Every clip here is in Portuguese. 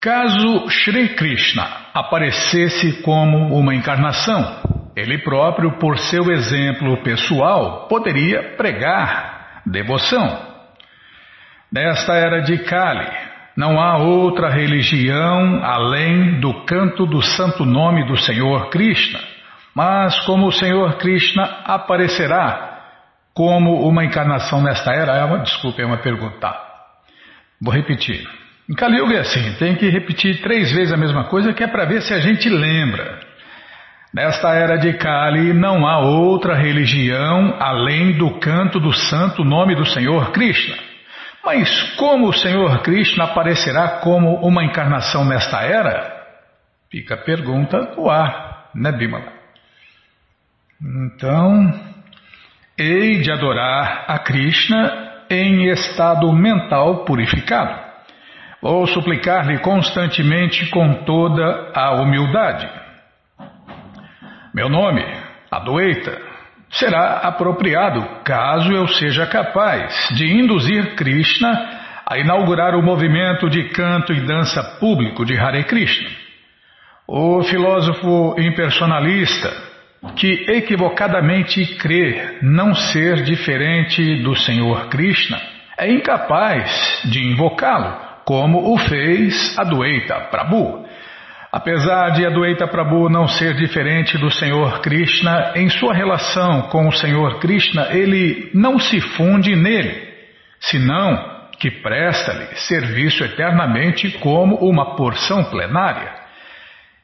Caso Shri Krishna aparecesse como uma encarnação, ele próprio, por seu exemplo pessoal, poderia pregar devoção. Nesta era de Kali, não há outra religião além do canto do santo nome do Senhor Krishna. Mas como o Senhor Krishna aparecerá como uma encarnação nesta era, é uma, desculpe, é uma pergunta. Vou repetir. Em Kali Yuga é assim, tem que repetir três vezes a mesma coisa que é para ver se a gente lembra. Nesta era de Kali não há outra religião além do canto do santo nome do Senhor Krishna. Mas como o Senhor Krishna aparecerá como uma encarnação nesta era? Fica a pergunta no ar, né, Bimala? Então, hei de adorar a Krishna em estado mental purificado. Vou suplicar-lhe constantemente com toda a humildade. Meu nome, Adoeita, será apropriado caso eu seja capaz de induzir Krishna a inaugurar o movimento de canto e dança público de Hare Krishna. O filósofo impersonalista, que equivocadamente crê não ser diferente do Senhor Krishna, é incapaz de invocá-lo como o fez Adwaita Prabhu. Apesar de Adwaita Prabhu não ser diferente do Senhor Krishna, em sua relação com o Senhor Krishna, ele não se funde nele, senão que presta-lhe serviço eternamente como uma porção plenária.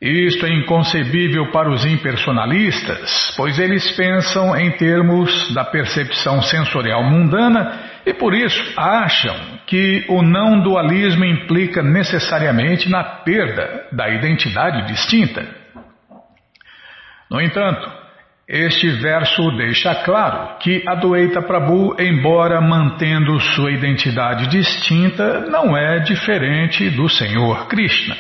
Isto é inconcebível para os impersonalistas, pois eles pensam em termos da percepção sensorial mundana e por isso acham que o não dualismo implica necessariamente na perda da identidade distinta. No entanto, este verso deixa claro que Adwaita Prabhu, embora mantendo sua identidade distinta, não é diferente do Senhor Krishna.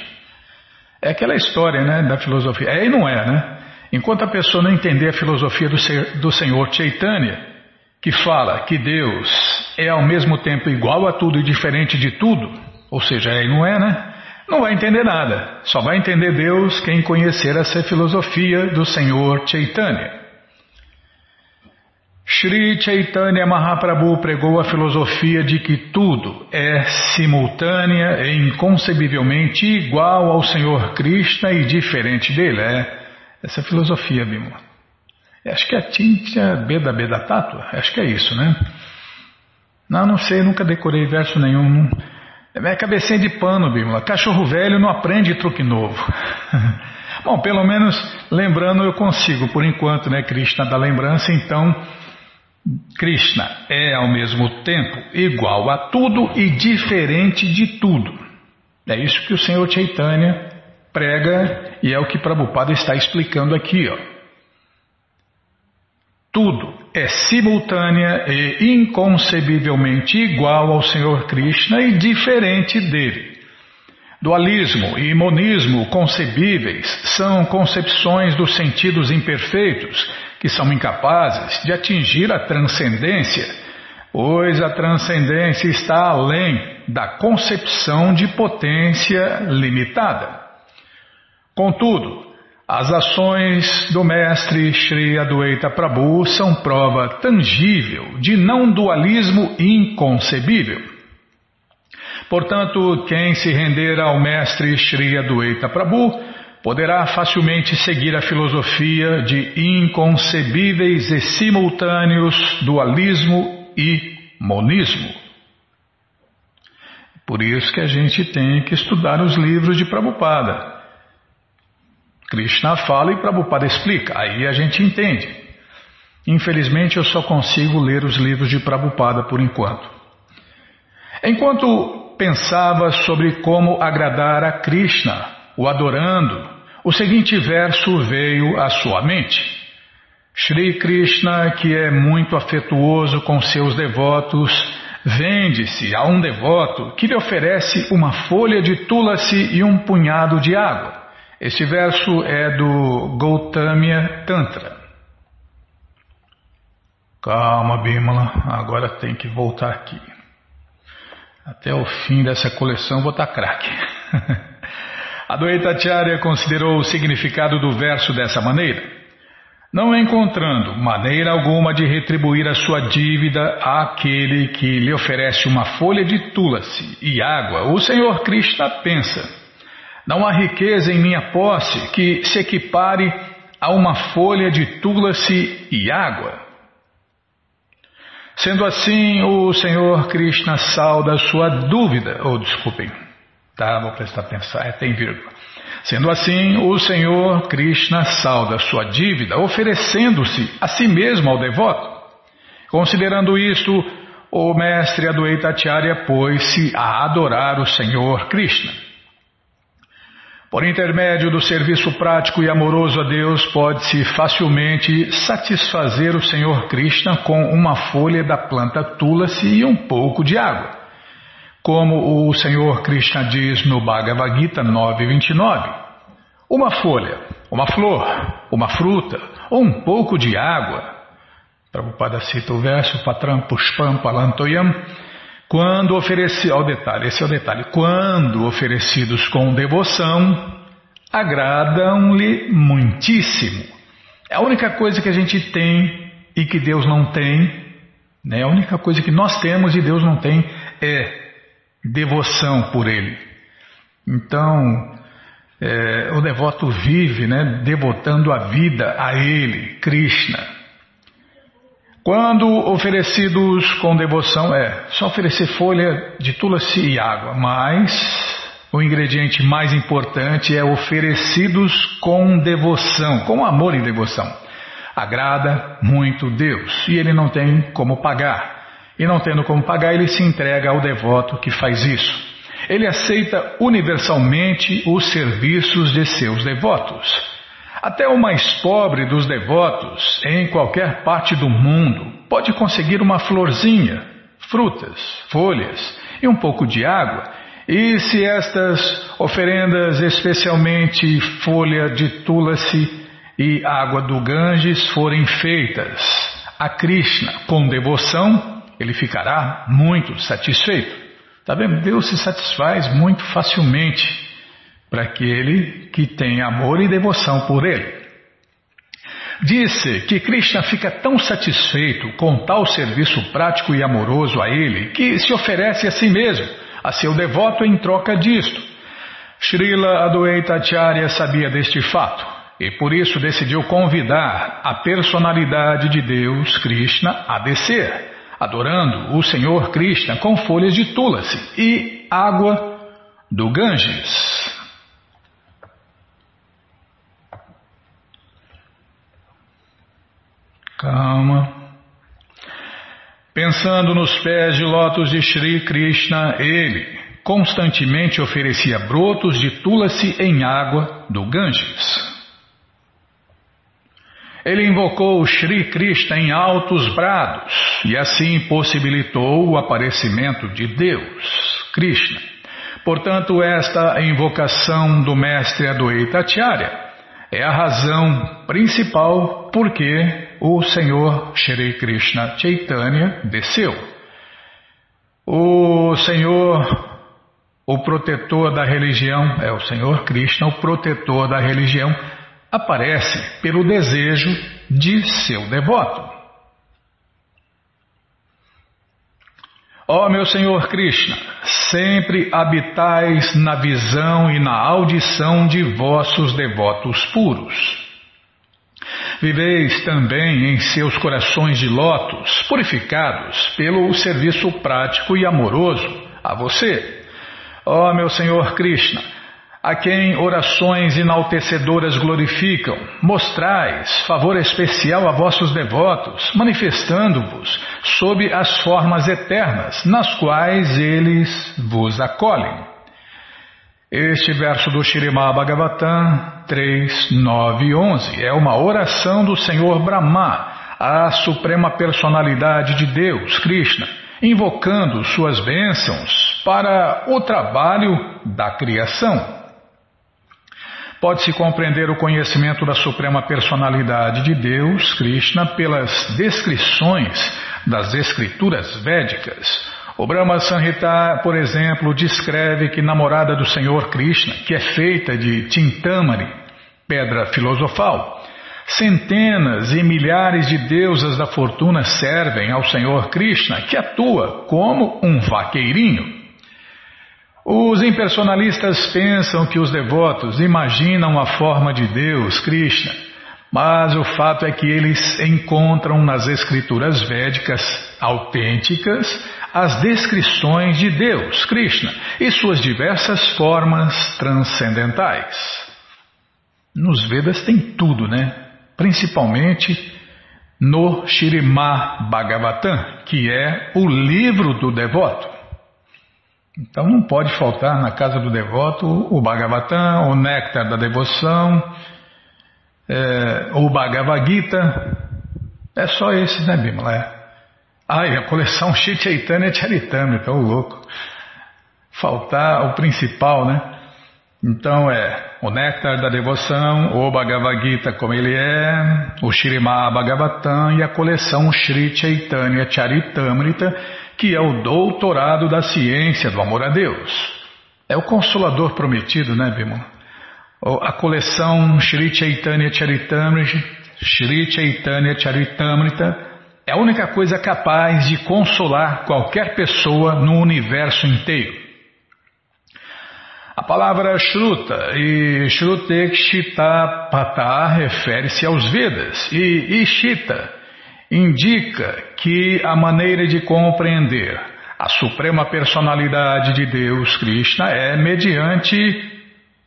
É aquela história né, da filosofia. É e não é, né? Enquanto a pessoa não entender a filosofia do, do Senhor Chaitanya, que fala que Deus é ao mesmo tempo igual a tudo e diferente de tudo, ou seja, é e não é, né? Não vai entender nada. Só vai entender Deus quem conhecer essa filosofia do Senhor Chaitanya. Sri Chaitanya Mahaprabhu pregou a filosofia de que tudo é simultânea e inconcebivelmente igual ao Senhor Krishna e diferente dele. É essa filosofia, Bimala. Acho que é a Tintia Beda Beda Tátua, acho que é isso, né? Não, não sei, nunca decorei verso nenhum. É cabecinha de pano, Bímola. Cachorro velho não aprende truque novo. Bom, pelo menos lembrando eu consigo, por enquanto, né? Krishna da lembrança, então. Krishna é ao mesmo tempo igual a tudo e diferente de tudo. É isso que o Senhor Chaitanya prega e é o que Prabhupada está explicando aqui, ó. Tudo é simultânea e inconcebivelmente igual ao Senhor Krishna e diferente dele. Dualismo e monismo concebíveis são concepções dos sentidos imperfeitos que são incapazes de atingir a transcendência, pois a transcendência está além da concepção de potência limitada. Contudo, as ações do mestre Sri Adwaita Prabhu são prova tangível de não dualismo inconcebível. Portanto, quem se render ao mestre Sri Adwaita Prabhu poderá facilmente seguir a filosofia de inconcebíveis e simultâneos dualismo e monismo. Por isso que a gente tem que estudar os livros de Prabhupada. Krishna fala e Prabhupada explica, aí a gente entende. Infelizmente eu só consigo ler os livros de Prabhupada por enquanto. Enquanto pensava sobre como agradar a Krishna, o adorando, o seguinte verso veio à sua mente. Shri Krishna, que é muito afetuoso com seus devotos, vende-se a um devoto que lhe oferece uma folha de tulasi e um punhado de água. Este verso é do Gautamiya Tantra. Calma, Bimala, agora tem que voltar aqui. Até o fim dessa coleção vou estar craque. Advaitacharya considerou o significado do verso dessa maneira. Não encontrando maneira alguma de retribuir a sua dívida àquele que lhe oferece uma folha de tulasi e água, o Senhor Krishna pensa: Não há riqueza em minha posse que se equipare a uma folha de tulasi e água. Sendo assim, o Senhor Krishna salda sua dúvida, ou oh, desculpem, tá, vou prestar atenção, é, tem vírgula. Sendo assim, o Senhor Krishna salda sua dívida, oferecendo-se a si mesmo ao devoto. Considerando isto, o mestre Adwaita Acharya pôs-se a adorar o Senhor Krishna. Por intermédio do serviço prático e amoroso a Deus, pode-se facilmente satisfazer o Senhor Krishna com uma folha da planta Tulasi e um pouco de água. Como o Senhor Krishna diz no Bhagavad Gita 9.29, uma folha, uma flor, uma fruta ou um pouco de água. Prabhupada cita o verso Patram Pushpam Palantoyam quando oferecidos, ao detalhe, esse é o detalhe, quando oferecidos com devoção, agradam-lhe muitíssimo. É a única coisa que a gente tem e que Deus não tem, né? a única coisa que nós temos e Deus não tem é devoção por Ele. Então, é, o devoto vive né, devotando a vida a Ele, Krishna. Quando oferecidos com devoção, é só oferecer folha de tulasi e água, mas o ingrediente mais importante é oferecidos com devoção, com amor e devoção. Agrada muito Deus e ele não tem como pagar. E não tendo como pagar, ele se entrega ao devoto que faz isso. Ele aceita universalmente os serviços de seus devotos. Até o mais pobre dos devotos, em qualquer parte do mundo, pode conseguir uma florzinha, frutas, folhas e um pouco de água. E se estas oferendas, especialmente folha de tulasi e água do Ganges, forem feitas a Krishna com devoção, ele ficará muito satisfeito. Está vendo? Deus se satisfaz muito facilmente para aquele que tem amor e devoção por ele. Disse que Krishna fica tão satisfeito com tal serviço prático e amoroso a ele que se oferece a si mesmo, a seu devoto em troca disto. Srila Adwaita Acharya sabia deste fato e por isso decidiu convidar a personalidade de Deus, Krishna, a descer, adorando o Senhor Krishna com folhas de tulasi e água do Ganges. Calma. Pensando nos pés de lótus de Sri Krishna, ele constantemente oferecia brotos de tulasi em água do Ganges. Ele invocou Sri Krishna em altos brados e assim possibilitou o aparecimento de Deus, Krishna. Portanto, esta invocação do mestre Adwaita Acharya é a razão principal por que o Senhor Shri Krishna Chaitanya desceu. O Senhor, o protetor da religião, é o Senhor Krishna, o protetor da religião, aparece pelo desejo de seu devoto. Ó oh, meu Senhor Krishna, sempre habitais na visão e na audição de vossos devotos puros. Viveis também em seus corações de lótus, purificados pelo serviço prático e amoroso a você. Ó oh, meu Senhor Krishna, a quem orações enaltecedoras glorificam, mostrais favor especial a vossos devotos, manifestando-vos sob as formas eternas nas quais eles vos acolhem. Este verso do Shirimá Bhagavatam 3, 9 e 11 é uma oração do Senhor Brahma, a suprema personalidade de Deus, Krishna, invocando suas bênçãos para o trabalho da criação. Pode-se compreender o conhecimento da suprema personalidade de Deus, Krishna, pelas descrições das escrituras védicas O Brahma Sanhita, por exemplo, descreve que namorada do Senhor Krishna, que é feita de tintamari, pedra filosofal, centenas e milhares de deusas da fortuna servem ao Senhor Krishna, que atua como um vaqueirinho. Os impersonalistas pensam que os devotos imaginam a forma de Deus, Krishna, mas o fato é que eles encontram nas escrituras védicas autênticas as descrições de Deus, Krishna, e suas diversas formas transcendentais. Nos Vedas tem tudo, né? Principalmente no Shirimá Bhagavatam, que é o livro do devoto. Então não pode faltar na casa do devoto o Bhagavatam, o néctar da devoção, é, o Bhagavad Gita. É só esse, né, Bimala? É. E a coleção Chaitanya Charitamrita, o louco. Faltar o principal, né? Então é o Néctar da Devoção, o Bhagavad Gita como ele é, o Shrimad Bhagavatam e a coleção Sri Chaitanya Charitamrita, que é o doutorado da ciência do amor a Deus. É o Consolador Prometido, né, Bimala? A coleção Sri Chaitanya Charitamrita, Sri Chaitanya Charitamrita é a única coisa capaz de consolar qualquer pessoa no universo inteiro. A palavra Shruta e Shrutekshita Pata refere-se aos Vedas e Ishita indica que a maneira de compreender a suprema personalidade de Deus Krishna é mediante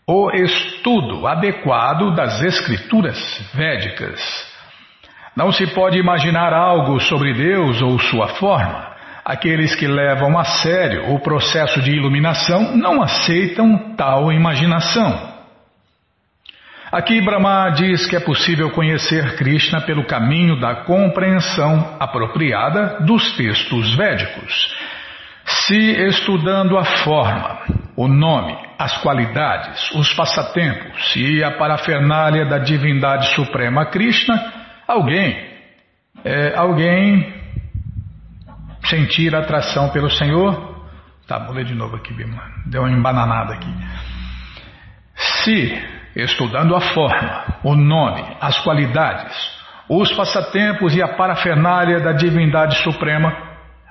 o estudo adequado das escrituras védicas. Não se pode imaginar algo sobre Deus ou sua forma. Aqueles que levam a sério o processo de iluminação não aceitam tal imaginação. Aqui Brahma diz que é possível conhecer Krishna pelo caminho da compreensão apropriada dos textos védicos. Se estudando a forma, o nome, as qualidades, os passatempos e a parafernália da divindade suprema Krishna, Alguém, é, alguém sentir atração pelo Senhor. Tá, vou ler de novo aqui, Bima. Deu uma embananada aqui. Se, estudando a forma, o nome, as qualidades, os passatempos e a parafernália da divindade suprema,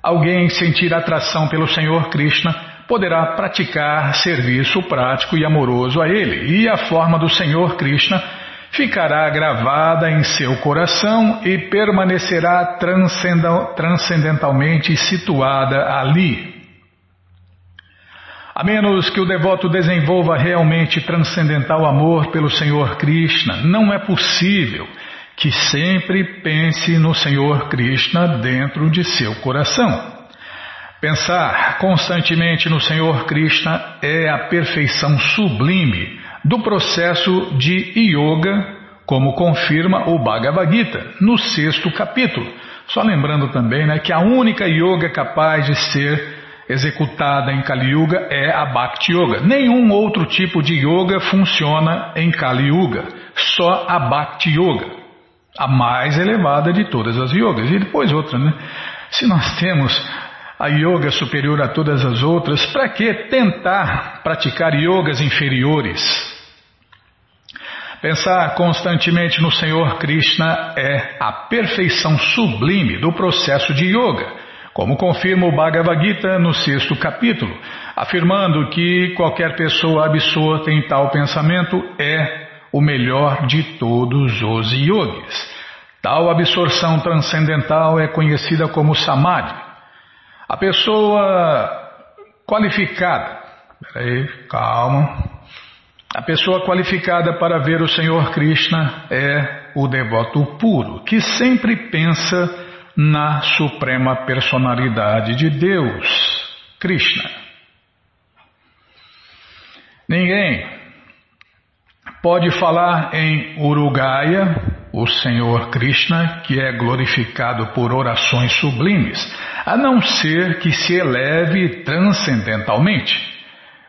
alguém sentir atração pelo Senhor Krishna poderá praticar serviço prático e amoroso a Ele, e a forma do Senhor Krishna ficará gravada em seu coração e permanecerá transcendentalmente situada ali. A menos que o devoto desenvolva realmente transcendental amor pelo Senhor Krishna, não é possível que sempre pense no Senhor Krishna dentro de seu coração. Pensar constantemente no Senhor Krishna é a perfeição sublime do processo de yoga, como confirma o Bhagavad Gita, no sexto capítulo. Só lembrando também né, que a única yoga capaz de ser executada em Kali Yuga é a Bhakti Yoga. Nenhum outro tipo de yoga funciona em Kali Yuga, só a Bhakti Yoga, a mais elevada de todas as yogas. E depois outra, né? Se nós temos a yoga superior a todas as outras, para que tentar praticar yogas inferiores? Pensar constantemente no Senhor Krishna é a perfeição sublime do processo de yoga, como confirma o Bhagavad Gita no sexto capítulo, afirmando que qualquer pessoa absorta em tal pensamento é o melhor de todos os yogis. Tal absorção transcendental é conhecida como samadhi. A pessoa qualificada, peraí, calma, a pessoa qualificada para ver o Senhor Krishna é o devoto puro, que sempre pensa na suprema personalidade de Deus, Krishna. Ninguém pode falar em Urugaya, o Senhor Krishna, que é glorificado por orações sublimes, a não ser que se eleve transcendentalmente.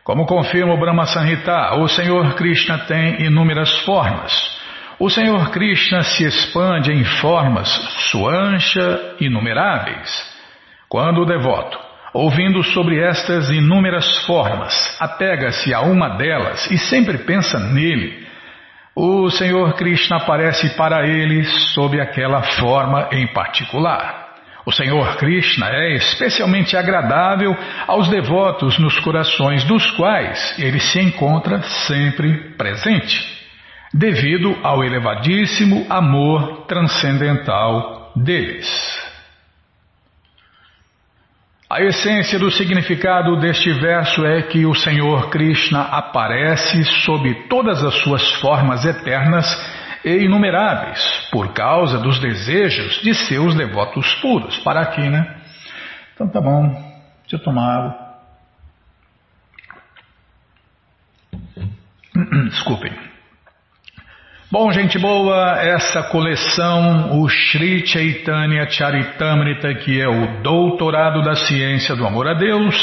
Como confirma o Brahma Sanhita, o Senhor Krishna tem inúmeras formas. O Senhor Krishna se expande em formas suancha inumeráveis. Quando o devoto Ouvindo sobre estas inúmeras formas, apega-se a uma delas e sempre pensa nele. O Senhor Krishna aparece para ele sob aquela forma em particular. O Senhor Krishna é especialmente agradável aos devotos nos corações dos quais ele se encontra sempre presente, devido ao elevadíssimo amor transcendental deles. A essência do significado deste verso é que o Senhor Krishna aparece sob todas as suas formas eternas e inumeráveis, por causa dos desejos de seus devotos puros. Para aqui, né? Então tá bom, deixa eu tomar água. Desculpem. Bom, gente boa, essa coleção, o Sri Chaitanya Charitamrita, que é o Doutorado da Ciência do Amor a Deus,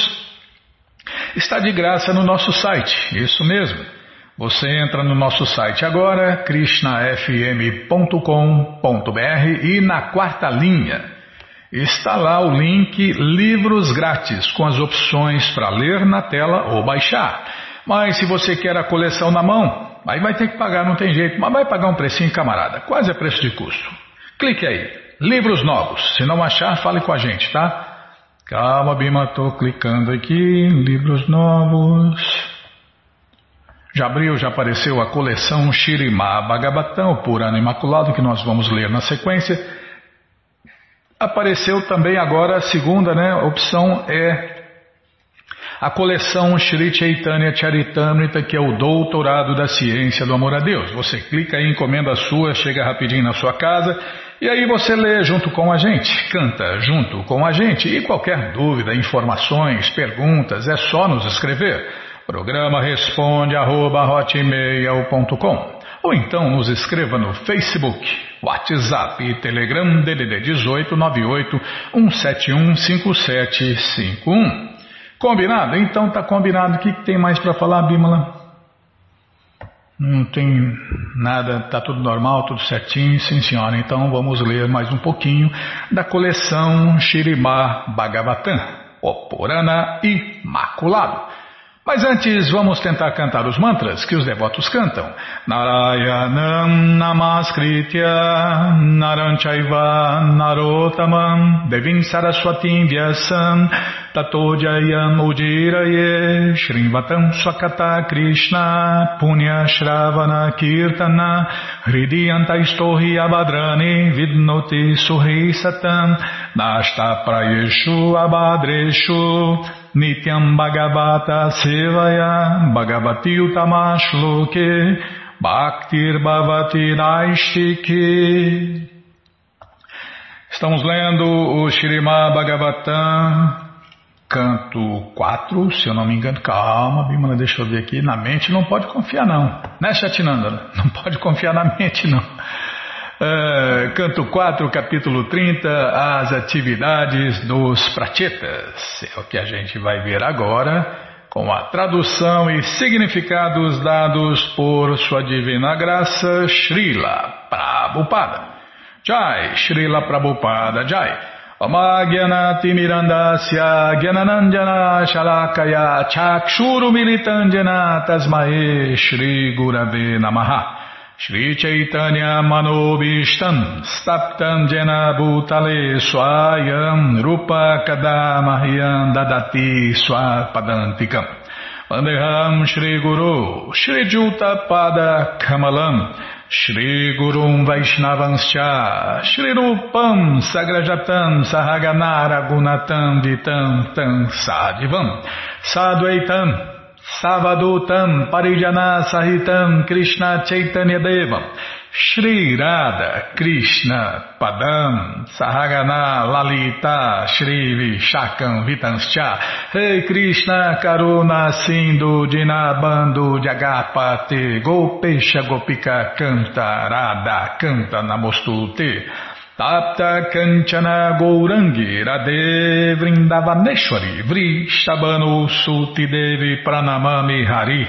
está de graça no nosso site, isso mesmo. Você entra no nosso site agora, krishnafm.com.br e na quarta linha está lá o link Livros Grátis, com as opções para ler na tela ou baixar. Mas se você quer a coleção na mão, Aí vai ter que pagar, não tem jeito, mas vai pagar um precinho, camarada. Quase é preço de custo. Clique aí. Livros novos. Se não achar, fale com a gente, tá? Calma, Bima, estou clicando aqui. Livros novos. Já abriu, já apareceu a coleção Shirimá Bhagavatam, por ano imaculado, que nós vamos ler na sequência. Apareceu também agora a segunda né, opção é a coleção Sri Chaitanya Charitamrita, que é o doutorado da ciência do amor a Deus. Você clica aí, encomenda a sua, chega rapidinho na sua casa e aí você lê junto com a gente, canta junto com a gente. E qualquer dúvida, informações, perguntas, é só nos escrever. Programa responde arroba, ou então nos escreva no Facebook, WhatsApp e Telegram DDD 18 98 171 5751. Combinado? Então tá combinado. O que, tem mais para falar, Bímola? Não tem nada, tá tudo normal, tudo certinho, sim senhora. Então vamos ler mais um pouquinho da coleção Shirimá Bhagavatam, o Purana Imaculado. Mas antes, vamos tentar cantar os mantras que os devotos cantam. Narayanam Namaskritya Naranchaiva Narotamam Devim Saraswatim Vyasam Tato Jayam Ujiraye Shrivatam Swakata Krishna Punya Shravana Kirtana Hridiyanta Istohi Abadrani Vidnoti Suhi Satam Nashta Prayeshu Abadreshu Nityam Bhagavata Sevaya Bhagavati Utamashloke Bhaktir Bhavati Naistiki Estamos lendo o Shrimad Bhagavatam, canto 4, se eu não me engano. Calma, Bimala, deixa eu ver aqui. Na mente não pode confiar, não. Né, Chatinanda? Não pode confiar na mente, não. Uh, canto 4, capítulo 30, as atividades dos prachetas. É o que a gente vai ver agora, com a tradução e significados dados por Sua Divina Graça, Srila Prabhupada. Jai, Srila Prabhupada, Jai. Omagyanati Mirandasya Gyananandjana Shalakaya Chakshuru Militandjana Tasmae Shri Gurave Namaha. Shri Chaitanya Manobishtam Staptam Jena Bhutale Swayam Rupa Kadamahyam Dadati Swapadantikam. Vandeham Shri Guru Shri Juta Pada Kamalam Shri Gurum Vaishnavanscha Shri Rupam Sagrajatam Sahaganara Gunatam Vitam Tam Sadivam Sadvaitam Savadutam Parijana Sahitam Krishna Chaitanya Devam Shri Radha Krishna Padam Sahagana Lalita Shri Vishakam Vitanscha hey Krishna Karuna Sindhu Dinabando Jagapati Gopesha Gopika Canta Radha Canta Namostute Tapta Kanchana Gourangi Radhe Vrindavaneshwari Vri Shabanu Suti Devi Pranamami Hari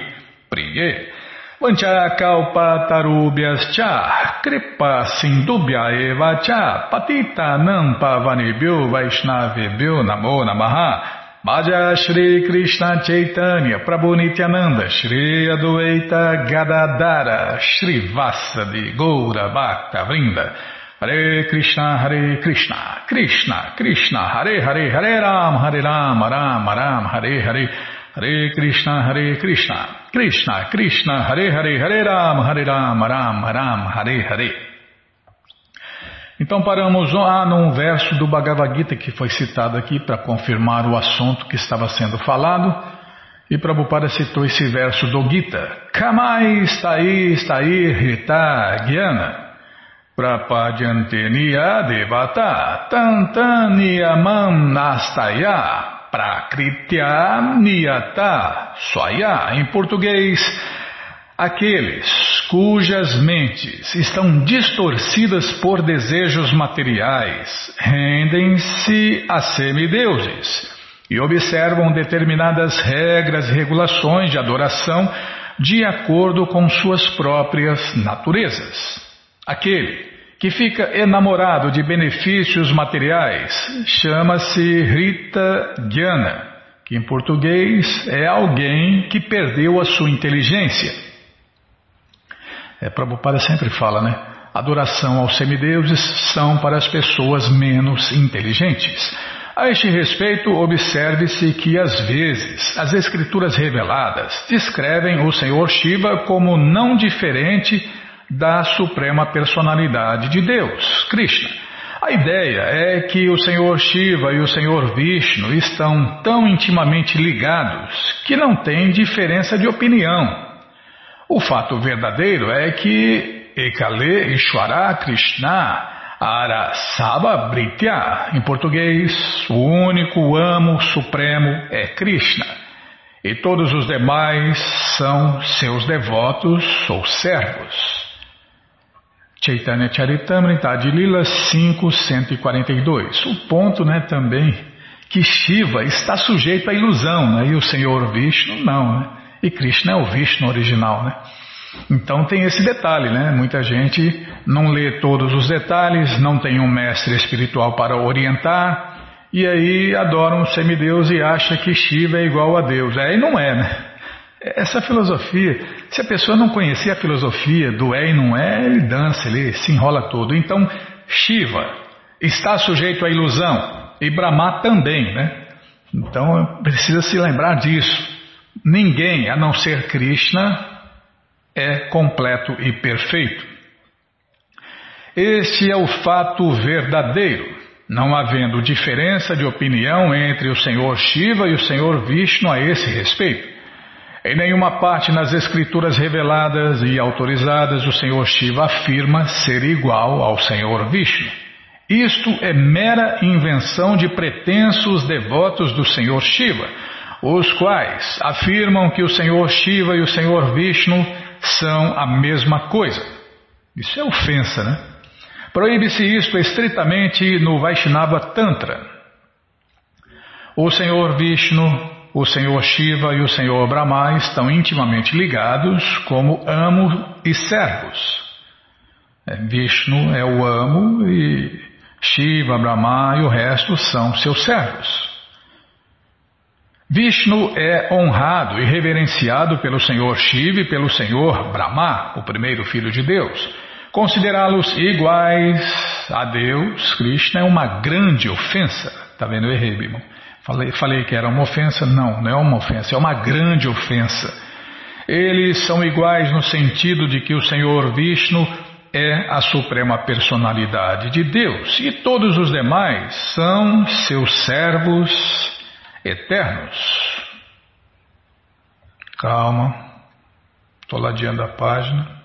Priye Vancha Kalpa Tarubhyas Cha Kripa Sindubhya Eva Cha Patita Nampa Vanibhyo Vaishnavibhyo Namo Namaha. Bhaja Shri Krishna Chaitanya Prabhu Nityananda Shri Adueita Gadadara Shri Vasadi Goura Bhakta Vrinda. Hare Krishna Hare Krishna Krishna Krishna Hare Hare Hare Ram Hare Ram Ram Ram Hare Hare. Hare Krishna Hare Krishna Krishna Krishna Hare Hare Hare Ram Hare Ram Ram Ram Hare Hare Então paramos ah, num verso do Bhagavad Gita que foi citado aqui para confirmar o assunto que estava sendo falado. E Prabhupada citou esse verso do Gita. Kamai está aí, Rita Gyana. Prapadyante devata tantanyamam nastaya Prakritya Niyata Swaya, em português, aqueles cujas mentes estão distorcidas por desejos materiais rendem-se a semideuses e observam determinadas regras e regulações de adoração de acordo com suas próprias naturezas. Aquele que fica enamorado de benefícios materiais chama-se Rita Gyana, que em português é alguém que perdeu a sua inteligência. É, Prabhupada sempre fala, né? Adoração aos semideuses são para as pessoas menos inteligentes. A este respeito, observe-se que às vezes as escrituras reveladas descrevem o Senhor Shiva como não diferente da Suprema Personalidade de Deus, Krishna. A ideia é que o Senhor Shiva e o Senhor Vishnu estão tão intimamente ligados que não tem diferença de opinião. O fato verdadeiro é que Ekale Ishwara Krishna Arasaba Britya, em português, o único amo supremo é Krishna, e todos os demais são seus devotos ou servos. Chaitanya Charitamrita Adilila 5.142. O ponto né, também que Shiva está sujeito à ilusão, né, e o Senhor Vishnu não. Né, e Krishna é o Vishnu original. Né? Então tem esse detalhe, né? Muita gente não lê todos os detalhes, não tem um mestre espiritual para orientar, e aí adoram um semideus e acha que Shiva é igual a Deus. Aí não é, né? Essa filosofia, se a pessoa não conhecer a filosofia do é e não é, ele dança, ele se enrola todo. Então, Shiva está sujeito à ilusão e Brahma também, né? Então, precisa se lembrar disso. Ninguém, a não ser Krishna, é completo e perfeito. Este é o fato verdadeiro, não havendo diferença de opinião entre o Senhor Shiva e o Senhor Vishnu a esse respeito. Em nenhuma parte nas escrituras reveladas e autorizadas o Senhor Shiva afirma ser igual ao Senhor Vishnu. Isto é mera invenção de pretensos devotos do Senhor Shiva, os quais afirmam que o Senhor Shiva e o Senhor Vishnu são a mesma coisa. Isso é ofensa, né? Proíbe-se isto estritamente no Vaishnava Tantra. O Senhor Vishnu o Senhor Shiva e o Senhor Brahma estão intimamente ligados como amo e servos. É, Vishnu é o amo e Shiva, Brahma e o resto são seus servos. Vishnu é honrado e reverenciado pelo Senhor Shiva e pelo Senhor Brahma, o primeiro filho de Deus. Considerá-los iguais a Deus, Krishna, é uma grande ofensa. Está vendo, errei, irmão? Falei, falei que era uma ofensa? Não, não é uma ofensa, é uma grande ofensa. Eles são iguais no sentido de que o Senhor Vishnu é a suprema personalidade de Deus e todos os demais são seus servos eternos. Calma, estou ladeando a página.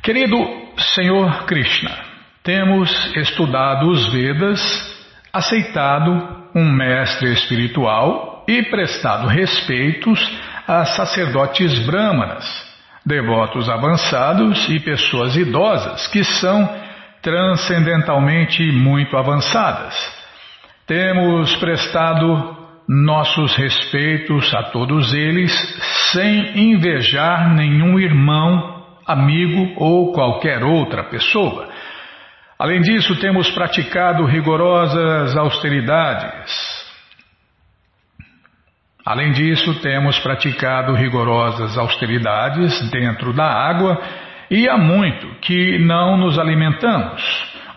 Querido Senhor Krishna, temos estudado os Vedas, aceitado um mestre espiritual e prestado respeitos a sacerdotes brâmanas, devotos avançados e pessoas idosas que são transcendentalmente muito avançadas. Temos prestado nossos respeitos a todos eles sem invejar nenhum irmão, amigo ou qualquer outra pessoa Além disso, temos praticado rigorosas austeridades. Além disso, temos praticado rigorosas austeridades dentro da água e há muito que não nos alimentamos.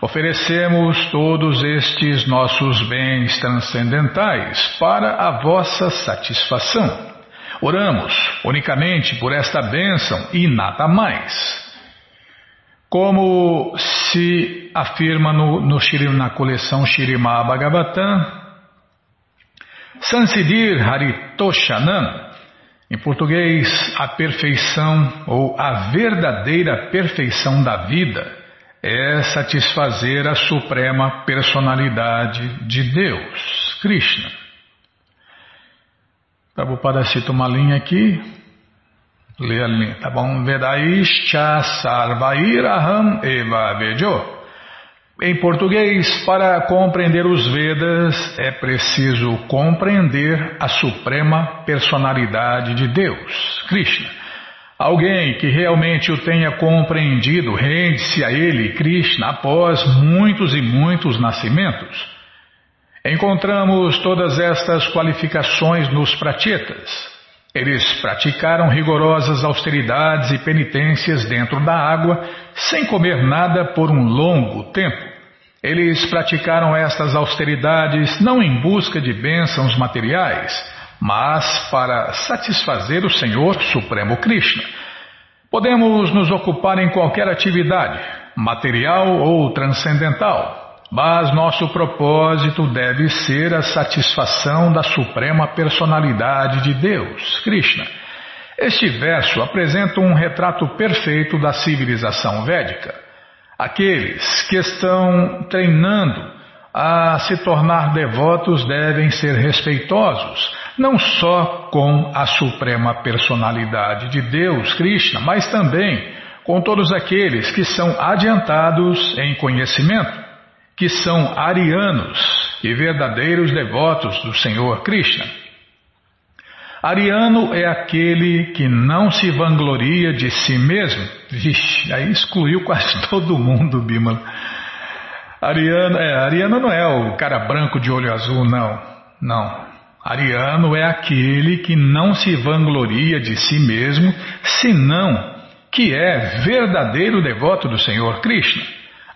Oferecemos todos estes nossos bens transcendentais para a vossa satisfação. Oramos unicamente por esta bênção e nada mais. Como se afirma no, no, na coleção Shirimá Bhagavatam, Sansidir Haritoshanam, em português, a perfeição ou a verdadeira perfeição da vida é satisfazer a suprema personalidade de Deus, Krishna. Prabhupada cita uma linha aqui, lê a linha, tá bom? Vedaischa sarvairaham eva vejo. Em português, para compreender os Vedas é preciso compreender a suprema personalidade de Deus, Krishna. Alguém que realmente o tenha compreendido rende-se a ele, Krishna, após muitos e muitos nascimentos. Encontramos todas estas qualificações nos pratitas. Eles praticaram rigorosas austeridades e penitências dentro da água, sem comer nada por um longo tempo. Eles praticaram estas austeridades não em busca de bênçãos materiais, mas para satisfazer o Senhor Supremo Krishna. Podemos nos ocupar em qualquer atividade, material ou transcendental, mas nosso propósito deve ser a satisfação da Suprema Personalidade de Deus, Krishna. Este verso apresenta um retrato perfeito da civilização védica. Aqueles que estão treinando a se tornar devotos devem ser respeitosos, não só com a suprema personalidade de Deus, Krishna, mas também com todos aqueles que são adiantados em conhecimento, que são arianos e verdadeiros devotos do Senhor Krishna. Ariano é aquele que não se vangloria de si mesmo. Vixe, aí excluiu quase todo mundo, Bimala. Ariano, é, Ariano não é o cara branco de olho azul, não. Não. Ariano é aquele que não se vangloria de si mesmo, senão que é verdadeiro devoto do Senhor Krishna.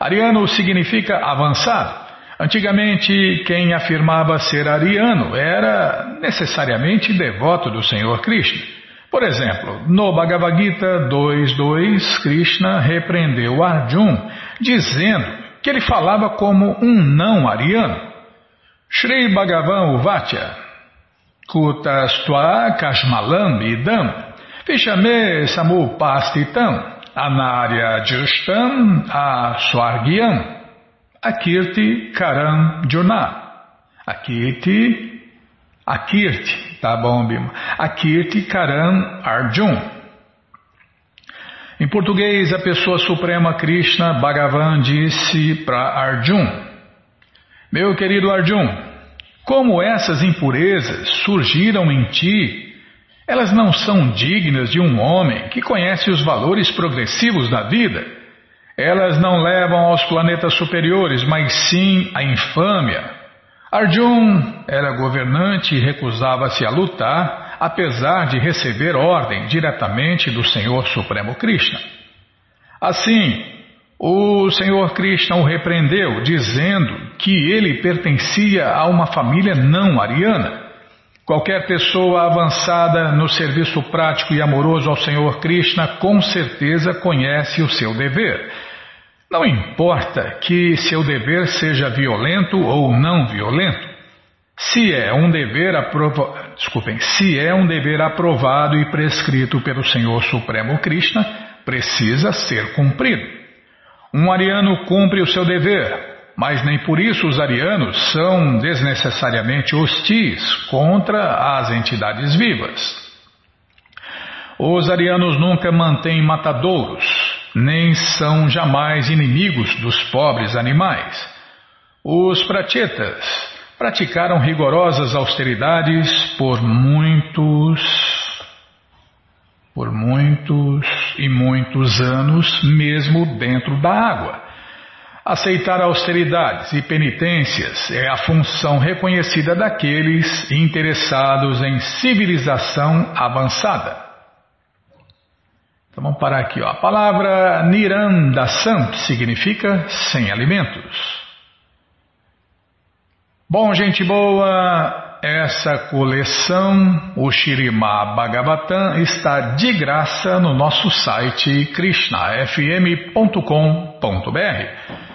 Ariano significa avançado. Antigamente, quem afirmava ser ariano era necessariamente devoto do Senhor Krishna. Por exemplo, no Bhagavad Gita 2.2, Krishna repreendeu Arjun, dizendo que ele falava como um não ariano. Shri Bhagavan Uvatya, Kutastua Kashmalam Idam, Vishame Samupastitam, Anarya Justam Aswargyam, Akirti Karam Juna. Akirti, Akirti, tá bom, Bima? Akirti Karam Arjun. Em português, a pessoa suprema Krishna Bhagavan disse para Arjun: Meu querido Arjun, como essas impurezas surgiram em ti, elas não são dignas de um homem que conhece os valores progressivos da vida. Elas não levam aos planetas superiores, mas sim à infâmia. Arjun era governante e recusava-se a lutar apesar de receber ordem diretamente do Senhor Supremo Krishna. Assim, o Senhor Krishna o repreendeu, dizendo que ele pertencia a uma família não ariana. Qualquer pessoa avançada no serviço prático e amoroso ao Senhor Krishna com certeza conhece o seu dever. Não importa que seu dever seja violento ou não violento. Se é um dever aprovado, desculpem, se é um dever aprovado e prescrito pelo Senhor Supremo Krishna, precisa ser cumprido. Um ariano cumpre o seu dever, mas nem por isso os arianos são desnecessariamente hostis contra as entidades vivas. Os arianos nunca mantêm matadouros, nem são jamais inimigos dos pobres animais. Os prachetas praticaram rigorosas austeridades por muitos, por muitos e muitos anos, mesmo dentro da água. Aceitar austeridades e penitências é a função reconhecida daqueles interessados em civilização avançada. Então vamos parar aqui. Ó. A palavra Nirandasam significa sem alimentos. Bom, gente boa, essa coleção, o Shirimá Bhagavatam, está de graça no nosso site krishnafm.com.br.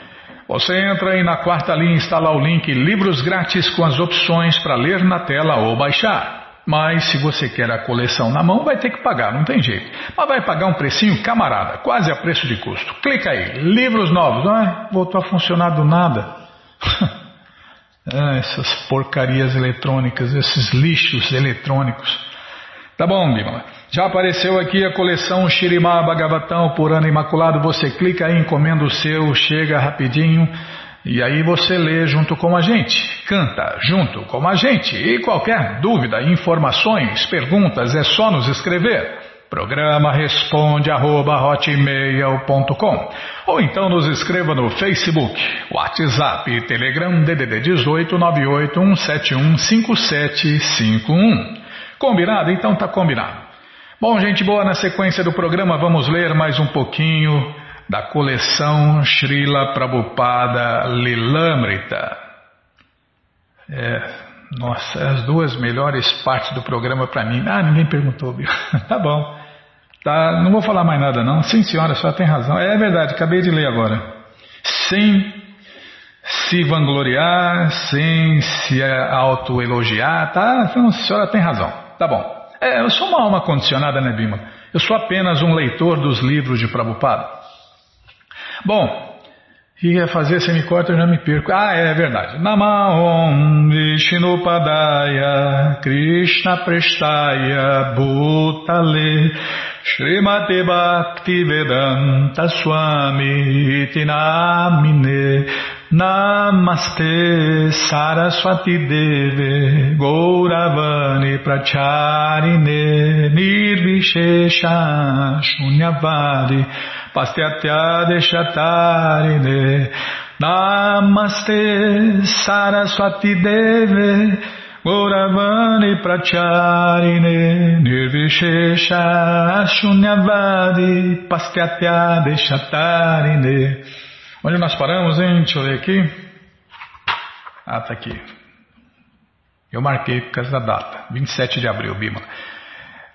Você entra e na quarta linha está lá o link Livros Grátis com as opções para ler na tela ou baixar. Mas se você quer a coleção na mão, vai ter que pagar, não tem jeito. Mas vai pagar um precinho camarada, quase a preço de custo. Clica aí, livros novos. Ah, voltou a funcionar do nada. ah, essas porcarias eletrônicas, esses lixos eletrônicos. Tá bom, Bimala. Já apareceu aqui a coleção Shirimá Bhagavatam por ano imaculado. Você clica aí, encomenda o seu, chega rapidinho e aí você lê junto com a gente, canta junto com a gente. E qualquer dúvida, informações, perguntas, é só nos escrever. Programa responde arroba, ou então nos escreva no Facebook, WhatsApp, Telegram DDD 18 98 171 5751. Combinado? Então tá combinado. Bom, gente boa, na sequência do programa vamos ler mais um pouquinho da coleção Srila Prabhupada Lilamrita. É, nossa, as duas melhores partes do programa para mim. Ah, ninguém perguntou, viu? tá bom. Tá, não vou falar mais nada não. Sim, senhora, só tem razão. É verdade, acabei de ler agora. Sem se vangloriar, sem se autoelogiar, tá? Então, a senhora tem razão. Tá bom. É, eu sou uma alma condicionada, né, Bima? Eu sou apenas um leitor dos livros de Prabhupada. Bom, ia fazer? Você me corta, eu já me perco. Ah, é verdade. Namahom Vishnupadaya Krishna Prestaya Bhutale Bhakti Vedanta Swami Itinamine Namaste Saraswati Deve Gauravani Pracharine Nirvishesha Shunyavadi Pastyatya Deshatarine Namaste Saraswati Deve Gauravani Pracharine Nirvishesha Shunyavadi Pastyatya Deshatarine Onde nós paramos, hein? Deixa eu ver aqui. Ah, tá aqui. Eu marquei por causa da data. 27 de abril, Bima.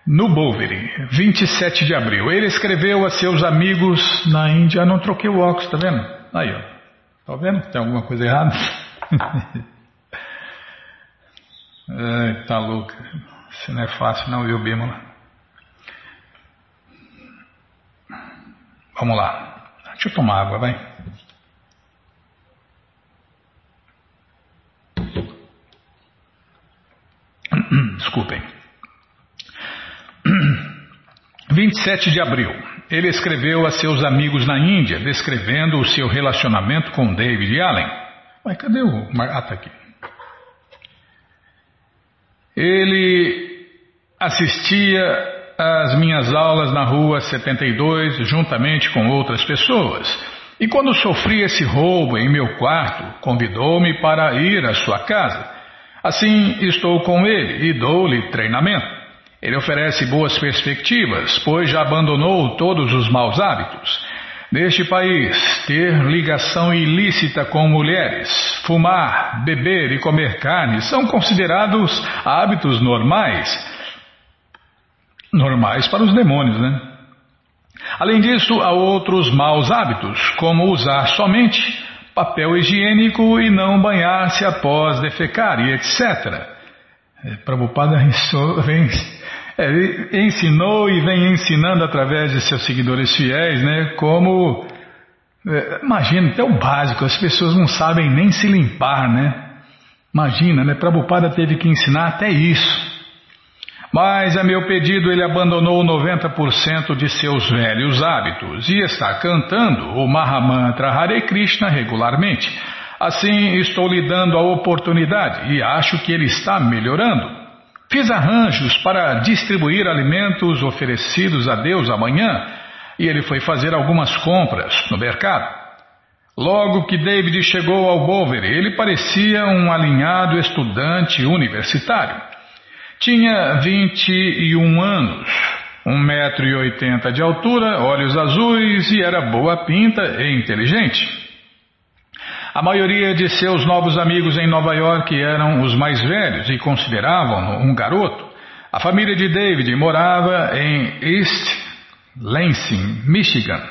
No Boveri, 27 de abril. Ele escreveu a seus amigos na Índia. Não troquei o óculos, tá vendo? Aí, ó. Tá vendo? Tem alguma coisa errada? Ai, tá louco. Isso não é fácil, não, viu, Bima? Vamos lá. Deixa eu tomar água, vai. Desculpem. 27 de abril. Ele escreveu a seus amigos na Índia, descrevendo o seu relacionamento com David Allen. Mas cadê o. Ah, tá aqui. Ele assistia às minhas aulas na rua 72, juntamente com outras pessoas. E quando sofri esse roubo em meu quarto, convidou-me para ir à sua casa. Assim, estou com ele e dou-lhe treinamento. Ele oferece boas perspectivas, pois já abandonou todos os maus hábitos. Neste país, ter ligação ilícita com mulheres, fumar, beber e comer carne são considerados hábitos normais. Normais para os demônios, né? Além disso, há outros maus hábitos, como usar somente papel higiênico e não banhar-se após defecar e etc. É, Prabhupada vem, é, ensinou e vem ensinando através de seus seguidores fiéis, né, como, é, imagina, até o básico, as pessoas não sabem nem se limpar, né? Imagina, né? Prabhupada teve que ensinar até isso. Mas a meu pedido ele abandonou 90% de seus velhos hábitos e está cantando o Mahamantra Hare Krishna regularmente. Assim estou lhe dando a oportunidade e acho que ele está melhorando. Fiz arranjos para distribuir alimentos oferecidos a Deus amanhã e ele foi fazer algumas compras no mercado. Logo que David chegou ao Bowery, ele parecia um alinhado estudante universitário. Tinha 21 anos, 1,80m de altura, olhos azuis e era boa pinta e inteligente. A maioria de seus novos amigos em Nova York eram os mais velhos e consideravam-no um garoto. A família de David morava em East Lansing, Michigan,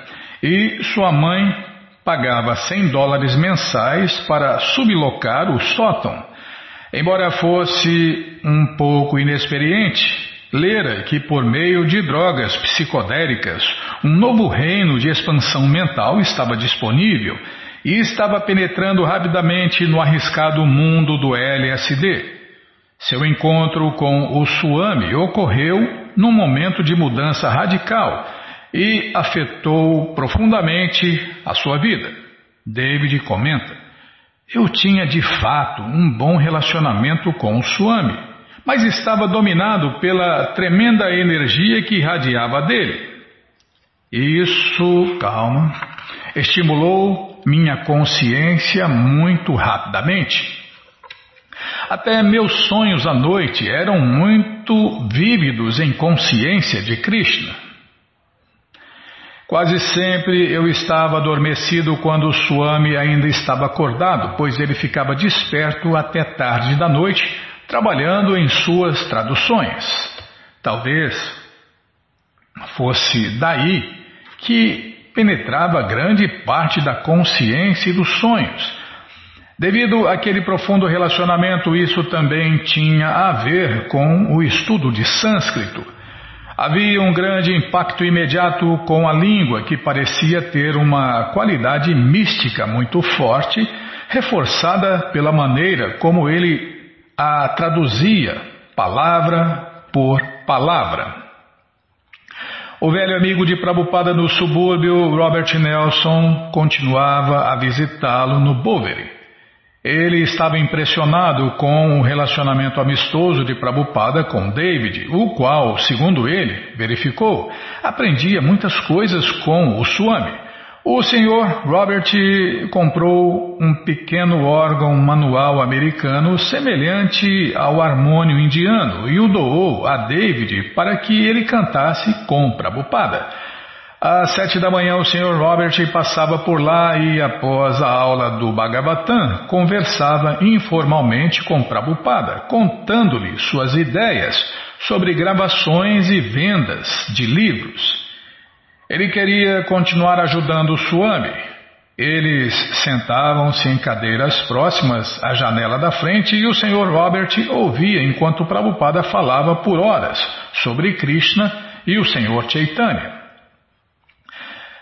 e sua mãe pagava 100 dólares mensais para sublocar o sótão. Embora fosse um pouco inexperiente, lera que por meio de drogas psicodélicas um novo reino de expansão mental estava disponível e estava penetrando rapidamente no arriscado mundo do LSD. Seu encontro com o Suami ocorreu num momento de mudança radical e afetou profundamente a sua vida. David comenta: Eu tinha de fato um bom relacionamento com o Swami, mas estava dominado pela tremenda energia que irradiava dele. Isso, calma, estimulou minha consciência muito rapidamente. Até meus sonhos à noite eram muito vívidos em consciência de Krishna. Quase sempre eu estava adormecido quando o Swami ainda estava acordado, pois ele ficava desperto até tarde da noite, trabalhando em suas traduções. Talvez fosse daí que penetrava grande parte da consciência e dos sonhos. Devido àquele profundo relacionamento, isso também tinha a ver com o estudo de sânscrito. Havia um grande impacto imediato com a língua, que parecia ter uma qualidade mística muito forte, reforçada pela maneira como ele a traduzia, palavra por palavra. O velho amigo de Prabhupada no subúrbio, Robert Nelson, continuava a visitá-lo no Bowery. Ele estava impressionado com o relacionamento amistoso de Prabhupada com David, o qual, segundo ele, verificou, aprendia muitas coisas com o Swami. O senhor Robert comprou um pequeno órgão manual americano semelhante ao harmônio indiano e o doou a David para que ele cantasse com Prabhupada. Às sete da manhã, o Sr. Robert passava por lá e, após a aula do Bhagavatam, conversava informalmente com Prabhupada, contando-lhe suas ideias sobre gravações e vendas de livros. Ele queria continuar ajudando o Swami. Eles sentavam-se em cadeiras próximas à janela da frente e o Sr. Robert ouvia enquanto Prabhupada falava por horas sobre Krishna e o Sr. Chaitanya.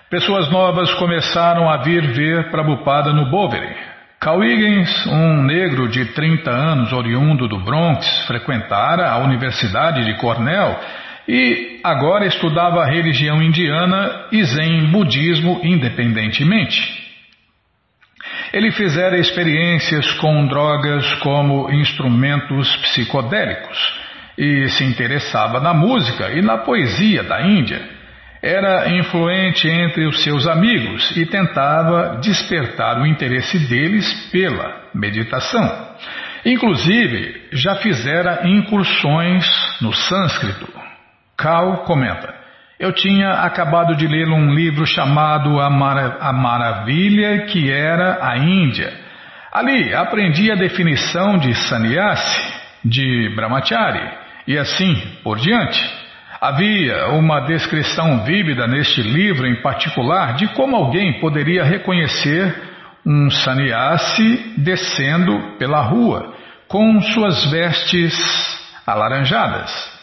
Pessoas novas começaram a vir ver Prabhupada no Bowery. Cal Higgins, um negro de 30 anos oriundo do Bronx, frequentara a Universidade de Cornell e agora estudava a religião indiana e zen budismo independentemente. Ele fizera experiências com drogas como instrumentos psicodélicos e se interessava na música e na poesia da Índia. Era influente entre os seus amigos e tentava despertar o interesse deles pela meditação. Inclusive, já fizera incursões no sânscrito. Cal comenta: Eu tinha acabado de ler um livro chamado A, a Maravilha que era a Índia. Ali aprendi a definição de sannyasi, de brahmachari e assim por diante. Havia uma descrição vívida neste livro em particular de como alguém poderia reconhecer um sannyasi descendo pela rua com suas vestes alaranjadas.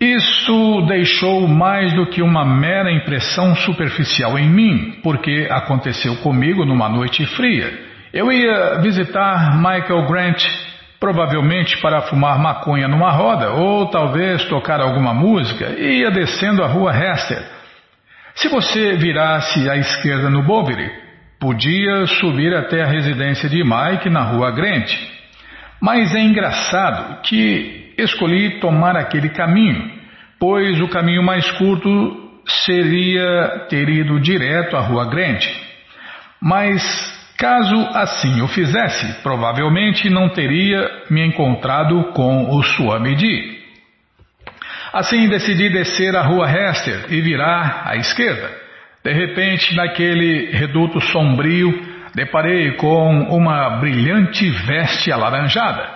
Isso deixou mais do que uma mera impressão superficial em mim, porque aconteceu comigo numa noite fria. Eu ia visitar Michael Grant provavelmente para fumar maconha numa roda ou talvez tocar alguma música, e ia descendo a rua Hester. Se você virasse à esquerda no Bovary, podia subir até a residência de Mike na rua Grant. Mas é engraçado que escolhi tomar aquele caminho, pois o caminho mais curto seria ter ido direto à rua Grant. Mas caso assim o fizesse, provavelmente não teria me encontrado com o Swamiji. Assim decidi descer a rua Hester e virar à esquerda. De repente, naquele reduto sombrio, deparei com uma brilhante veste alaranjada.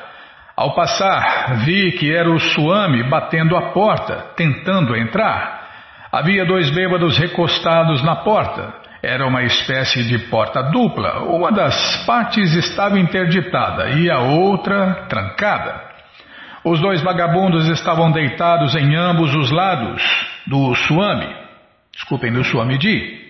Ao passar, vi que era o Suami batendo a porta, tentando entrar. Havia dois bêbados recostados na porta. Era uma espécie de porta dupla. Uma das partes estava interditada e a outra trancada. Os dois vagabundos estavam deitados em ambos os lados do Suami. Desculpem, do Suamiji.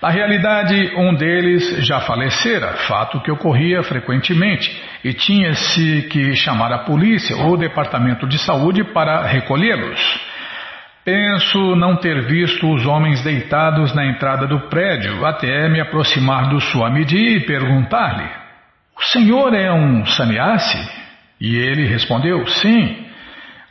Na realidade, um deles já falecera, fato que ocorria frequentemente, e tinha-se que chamar a polícia ou o departamento de saúde para recolhê-los. Penso não ter visto os homens deitados na entrada do prédio até me aproximar do Swamiji e perguntar-lhe: O senhor é um sannyasi? E ele respondeu: Sim.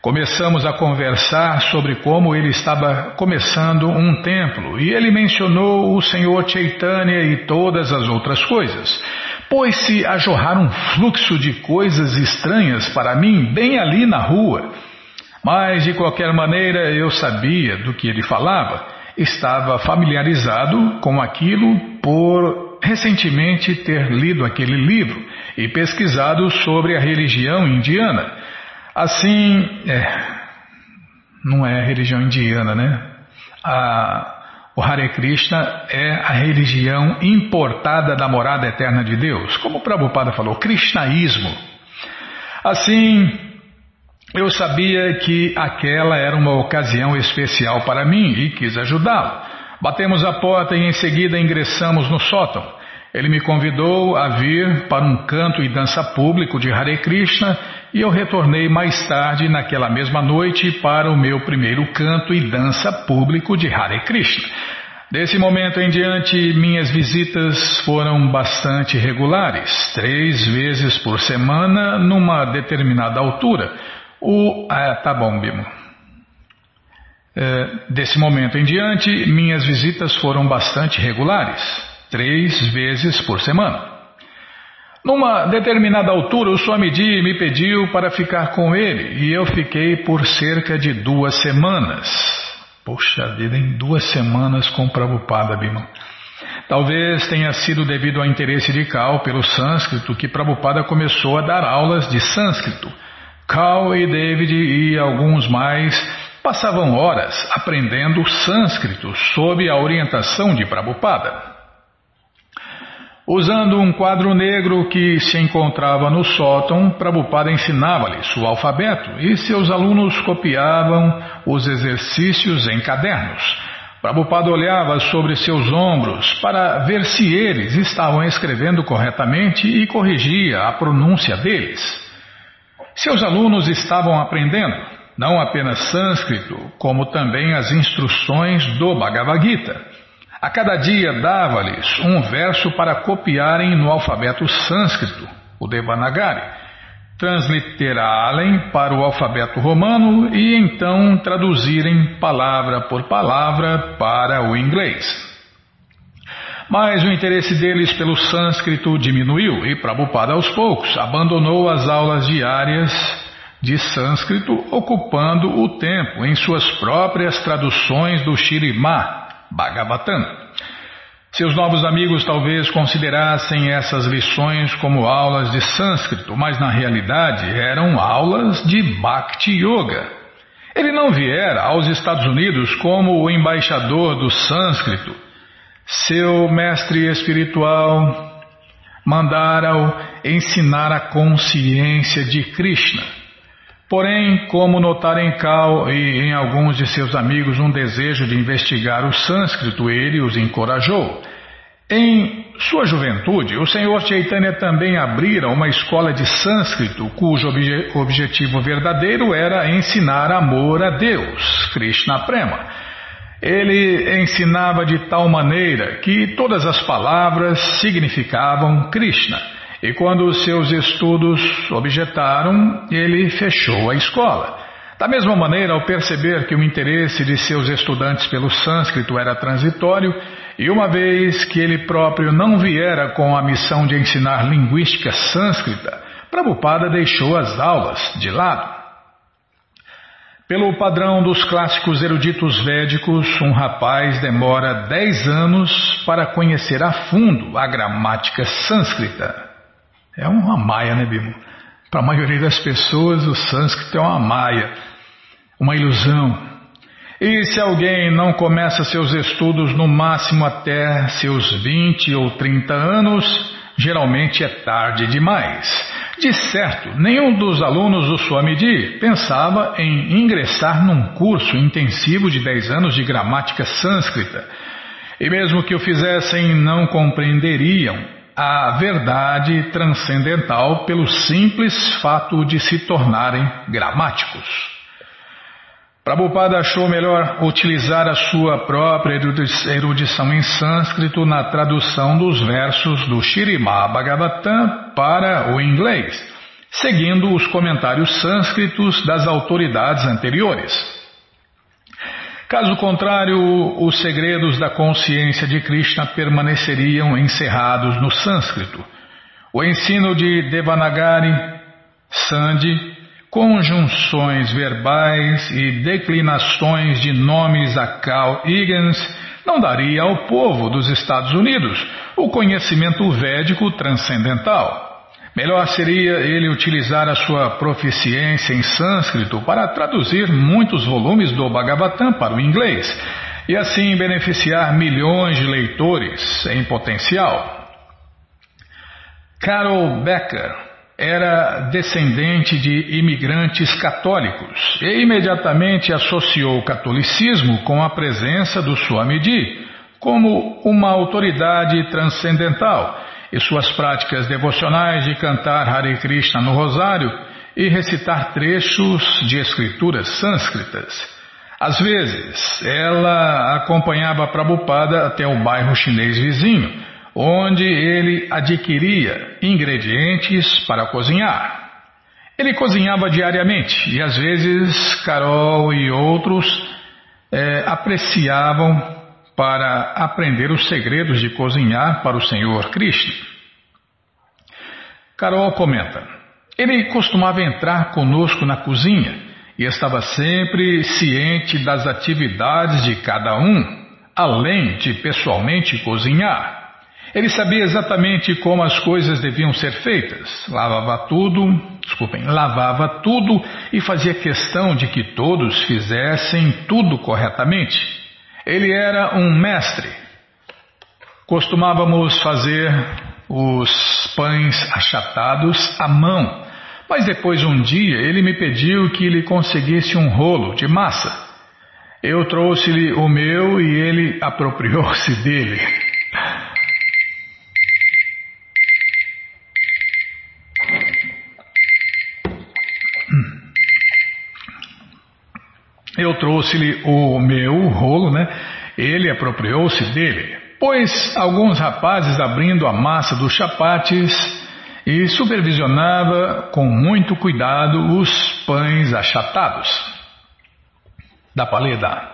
Começamos a conversar sobre como ele estava começando um templo e ele mencionou o Senhor Chaitanya e todas as outras coisas. Pôs-se a jorrar um fluxo de coisas estranhas para mim bem ali na rua. Mas de qualquer maneira eu sabia do que ele falava, estava familiarizado com aquilo por recentemente ter lido aquele livro e pesquisado sobre a religião indiana. Assim, é, não é a religião indiana, né? A, o Hare Krishna é a religião importada da morada eterna de Deus, como o Prabhupada falou, Krishnaísmo. Assim, eu sabia que aquela era uma ocasião especial para mim e quis ajudá-lo. Batemos a porta e em seguida ingressamos no sótão. Ele me convidou a vir para um canto e dança público de Hare Krishna e eu retornei mais tarde naquela mesma noite para o meu primeiro canto e dança público de Hare Krishna. Desse momento em diante, minhas visitas foram bastante regulares, três vezes por semana, numa determinada altura. O. Ah, tá bom, Bimo. É, desse momento em diante, minhas visitas foram bastante regulares três vezes por semana. Numa determinada altura, o Swamiji me pediu para ficar com ele e eu fiquei por cerca de duas semanas. Poxa vida, em duas semanas com Prabhupada, Bima. Talvez tenha sido devido ao interesse de Cal pelo sânscrito que Prabhupada começou a dar aulas de sânscrito. Cal e David e alguns mais passavam horas aprendendo sânscrito sob a orientação de Prabhupada. Usando um quadro negro que se encontrava no sótão, Prabhupada ensinava-lhes o alfabeto e seus alunos copiavam os exercícios em cadernos. Prabhupada olhava sobre seus ombros para ver se eles estavam escrevendo corretamente e corrigia a pronúncia deles. Seus alunos estavam aprendendo não apenas sânscrito, como também as instruções do Bhagavad Gita. A cada dia dava-lhes um verso para copiarem no alfabeto sânscrito, o Devanagari, transliterarem para o alfabeto romano e então traduzirem palavra por palavra para o inglês. Mas o interesse deles pelo sânscrito diminuiu e Prabhupada aos poucos abandonou as aulas diárias de sânscrito, ocupando o tempo em suas próprias traduções do Shirimá, Bhagavatam. Seus novos amigos talvez considerassem essas lições como aulas de sânscrito, mas na realidade eram aulas de Bhakti Yoga. Ele não viera aos Estados Unidos como o embaixador do sânscrito. Seu mestre espiritual mandara-o ensinar a consciência de Krishna. Porém, como notara em Cal e em alguns de seus amigos um desejo de investigar o sânscrito, ele os encorajou. Em sua juventude, o Senhor Chaitanya também abrira uma escola de sânscrito, cujo obje objetivo verdadeiro era ensinar amor a Deus, Krishna Prema. Ele ensinava de tal maneira que todas as palavras significavam Krishna. E quando seus estudos objetaram, ele fechou a escola. Da mesma maneira, ao perceber que o interesse de seus estudantes pelo sânscrito era transitório, E uma vez que ele próprio não viera com a missão de ensinar linguística sânscrita, Prabhupada deixou as aulas de lado. Pelo padrão dos clássicos eruditos védicos, um rapaz demora 10 anos para conhecer a fundo a gramática sânscrita. É uma maia, né, Bimo? Para a maioria das pessoas, o sânscrito é uma maia, uma ilusão. E se alguém não começa seus estudos no máximo até seus 20 ou 30 anos, geralmente é tarde demais. De certo, nenhum dos alunos do Swamiji pensava em ingressar num curso intensivo de 10 anos de gramática sânscrita. E mesmo que o fizessem, não compreenderiam a verdade transcendental pelo simples fato de se tornarem gramáticos. Prabhupada achou melhor utilizar a sua própria erudição em sânscrito na tradução dos versos do Shirimá Bhagavatam para o inglês, seguindo os comentários sânscritos das autoridades anteriores. Caso contrário, os segredos da consciência de Krishna permaneceriam encerrados no sânscrito. O ensino de Devanagari, Sandhi conjunções verbais e declinações de nomes a Carl Higgins não daria ao povo dos Estados Unidos o conhecimento védico transcendental. Melhor seria ele utilizar a sua proficiência em sânscrito para traduzir muitos volumes do Bhagavatam para o inglês e assim beneficiar milhões de leitores em potencial. Carol Becker era descendente de imigrantes católicos e imediatamente associou o catolicismo com a presença do Swamiji como uma autoridade transcendental e suas práticas devocionais de cantar Hare Krishna no rosário e recitar trechos de escrituras sânscritas. Às vezes, ela acompanhava Prabhupada até o bairro chinês vizinho, onde ele adquiria ingredientes para cozinhar. Ele cozinhava diariamente e às vezes Carol e outros é, apreciavam para aprender os segredos de cozinhar para o Senhor Krishna. Carol comenta: ele costumava entrar conosco na cozinha e estava sempre ciente das atividades de cada um, além de pessoalmente cozinhar. Ele sabia exatamente como as coisas deviam ser feitas. Lavava tudo, desculpem, lavava tudo e fazia questão de que todos fizessem tudo corretamente. Ele era um mestre. Costumávamos fazer os pães achatados à mão, mas depois um dia ele me pediu que lhe conseguisse um rolo de massa. Eu trouxe-lhe o meu e ele apropriou-se dele. Eu trouxe-lhe o meu rolo, né? Ele apropriou-se dele, pois alguns rapazes abrindo a massa dos chapates e supervisionava com muito cuidado os pães achatados. Da paleda.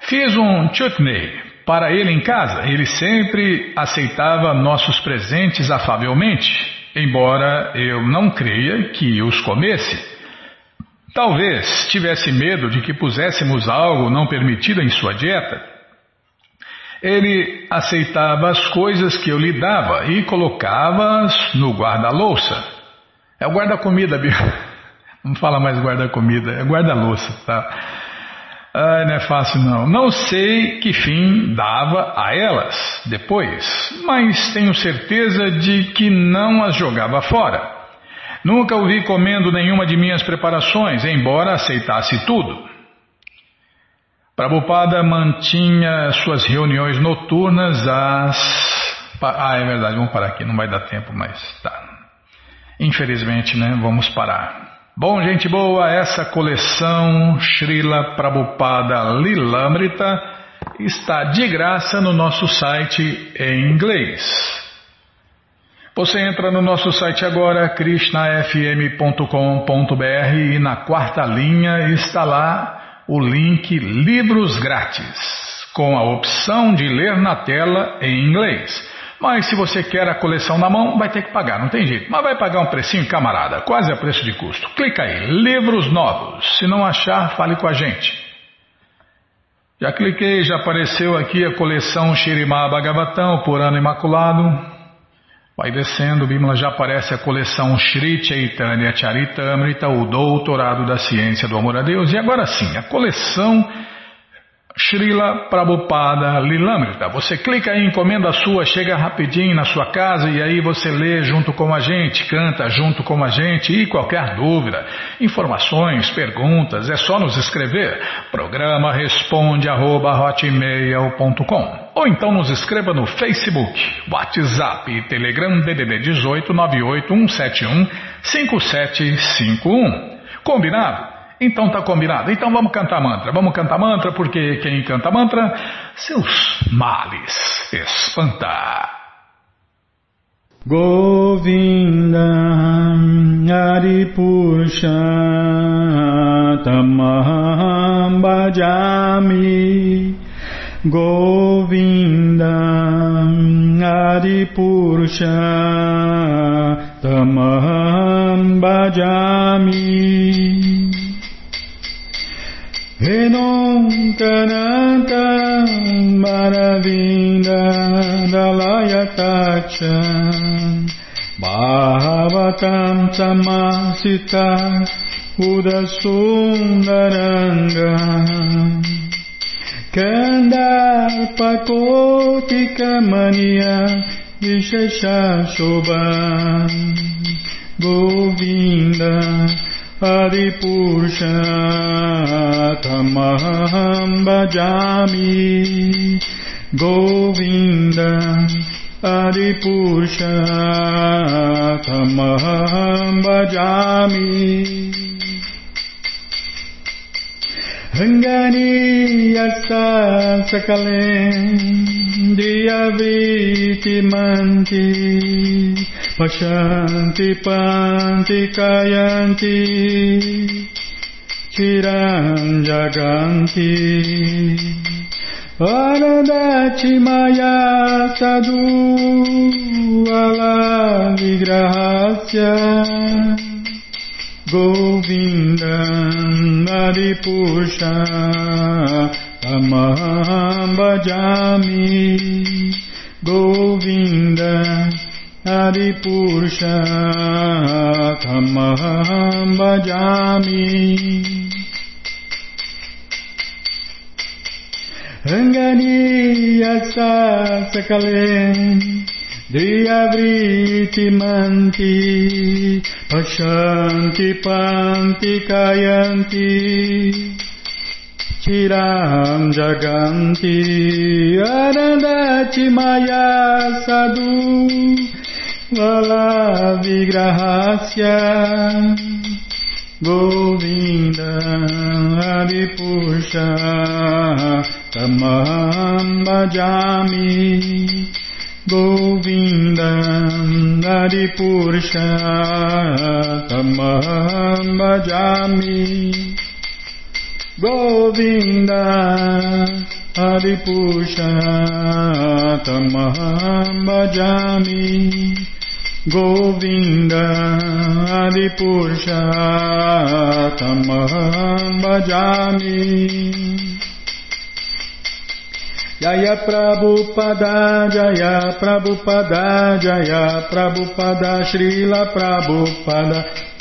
Fiz um chutney para ele em casa. Ele sempre aceitava nossos presentes afavelmente, embora eu não creia que os comesse. Talvez tivesse medo de que puséssemos algo não permitido em sua dieta. Ele aceitava as coisas que eu lhe dava e colocava-as no guarda-louça. É o guarda-comida, Não fala mais guarda-comida, é guarda-louça, tá? Ai, não é fácil não. Não sei que fim dava a elas depois, mas tenho certeza de que não as jogava fora. Nunca o vi comendo nenhuma de minhas preparações, embora aceitasse tudo. Prabhupada mantinha suas reuniões noturnas às. Ah, é verdade, vamos parar aqui, não vai dar tempo, mas tá. Infelizmente, né? Vamos parar. Bom, gente boa, essa coleção Srila Prabhupada Lilamrita está de graça no nosso site em inglês. Você entra no nosso site agora, krishnafm.com.br e na quarta linha está lá o link Livros Grátis. com a opção de ler na tela em inglês. Mas se você quer a coleção na mão, vai ter que pagar, não tem jeito. Mas vai pagar um precinho, camarada, quase a preço de custo. Clica aí, livros novos. Se não achar, fale com a gente. Já cliquei, já apareceu aqui a coleção Shirimá Bhagavatam, por ano imaculado. Vai descendo, Bimala já aparece a coleção Shri Chaitanya Charitamrita, o Doutorado da Ciência do Amor a Deus. E agora sim, a coleção Srila Prabhupada Lilamrita. Você clica aí, encomenda a sua, chega rapidinho na sua casa e aí você lê junto com a gente, canta junto com a gente e qualquer dúvida, informações, perguntas, é só nos escrever. Programa responde arroba, ou então nos escreva no Facebook, WhatsApp e Telegram DDD 18 98 171 5751. Combinado? Então tá combinado. Então vamos cantar mantra. Vamos cantar mantra porque quem canta mantra, seus males espanta. Govinda Aripusha Tamaham Bhajami Govinda Adipurusha Tamaham Bhajami Venom Kananta Maravinda Dalaya Tacha Bhavatam Tamasita Bhavatam Samasita Udasundaranga Kandarpakotika Mania Vishesha Shobha Govinda Adipurushatamaham bhajami. Govinda Adipurushatamaham bhajami रङ्गानीयसा सकलेन्द्रियवीतिमन्ति पशन्ति पान्ति कायन्ति चिरम् जगन्ति वरदचि मया सदू विग्रहस्य Govindam Adipusha Tamaham Bhajami Govinda Adipusha Tamaham Bhajami Rangani Yasa Diyavriti manti Pashanti panti kayanti Tiram jaganti Arandati maya sadhu Vala vigrahasya Govinda Adipusha Tamam bhajami. गोविन्दम् हरिपुरुषतमहं भजामि गोविन्द हरिपुरुषतमहं भजामि गोविन्द हरिपुरुषतमहं भजामि Jaya Prabhupada, Jaya Prabhupada, Jaya Prabhupada, Srila Prabhupada,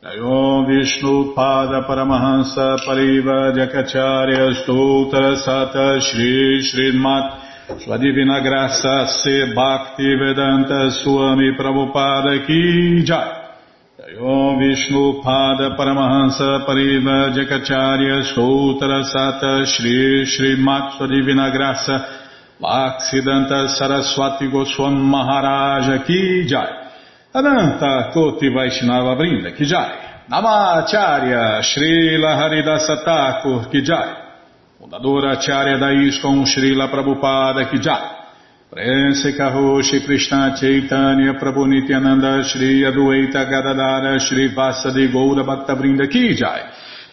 Om Vishnu Pada Paramahansa Pariva Jakacharya Stoutra Sata Shri Srimat Sua Divina Graça Se Bhakti Vedanta Swami Prabhupada Ki Jai. Om Vishnu Pada Paramahansa Pariva Jakacharya Stoutra Sata Shri Shri Matsu Divina Graça Saraswati Goswam Maharaja Ki Jai Ananta Koti Vaishnava Brinda Ki Jai Namacharya Shri Haridasa Thakur Ki Jai Fundadora Acharya da Srila Prabhupada Ki Jai Prense Karoshi Krishna Chaitanya Prabhu Nityananda Shri Adueta Gadadara Shri Vasadi Goura Bhaktavrinda Ki Jai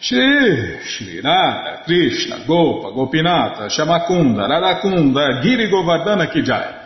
Shri Shri Radha Krishna Gopa Gopinata Shamakunda Radakunda Giri Govardhana Ki Jai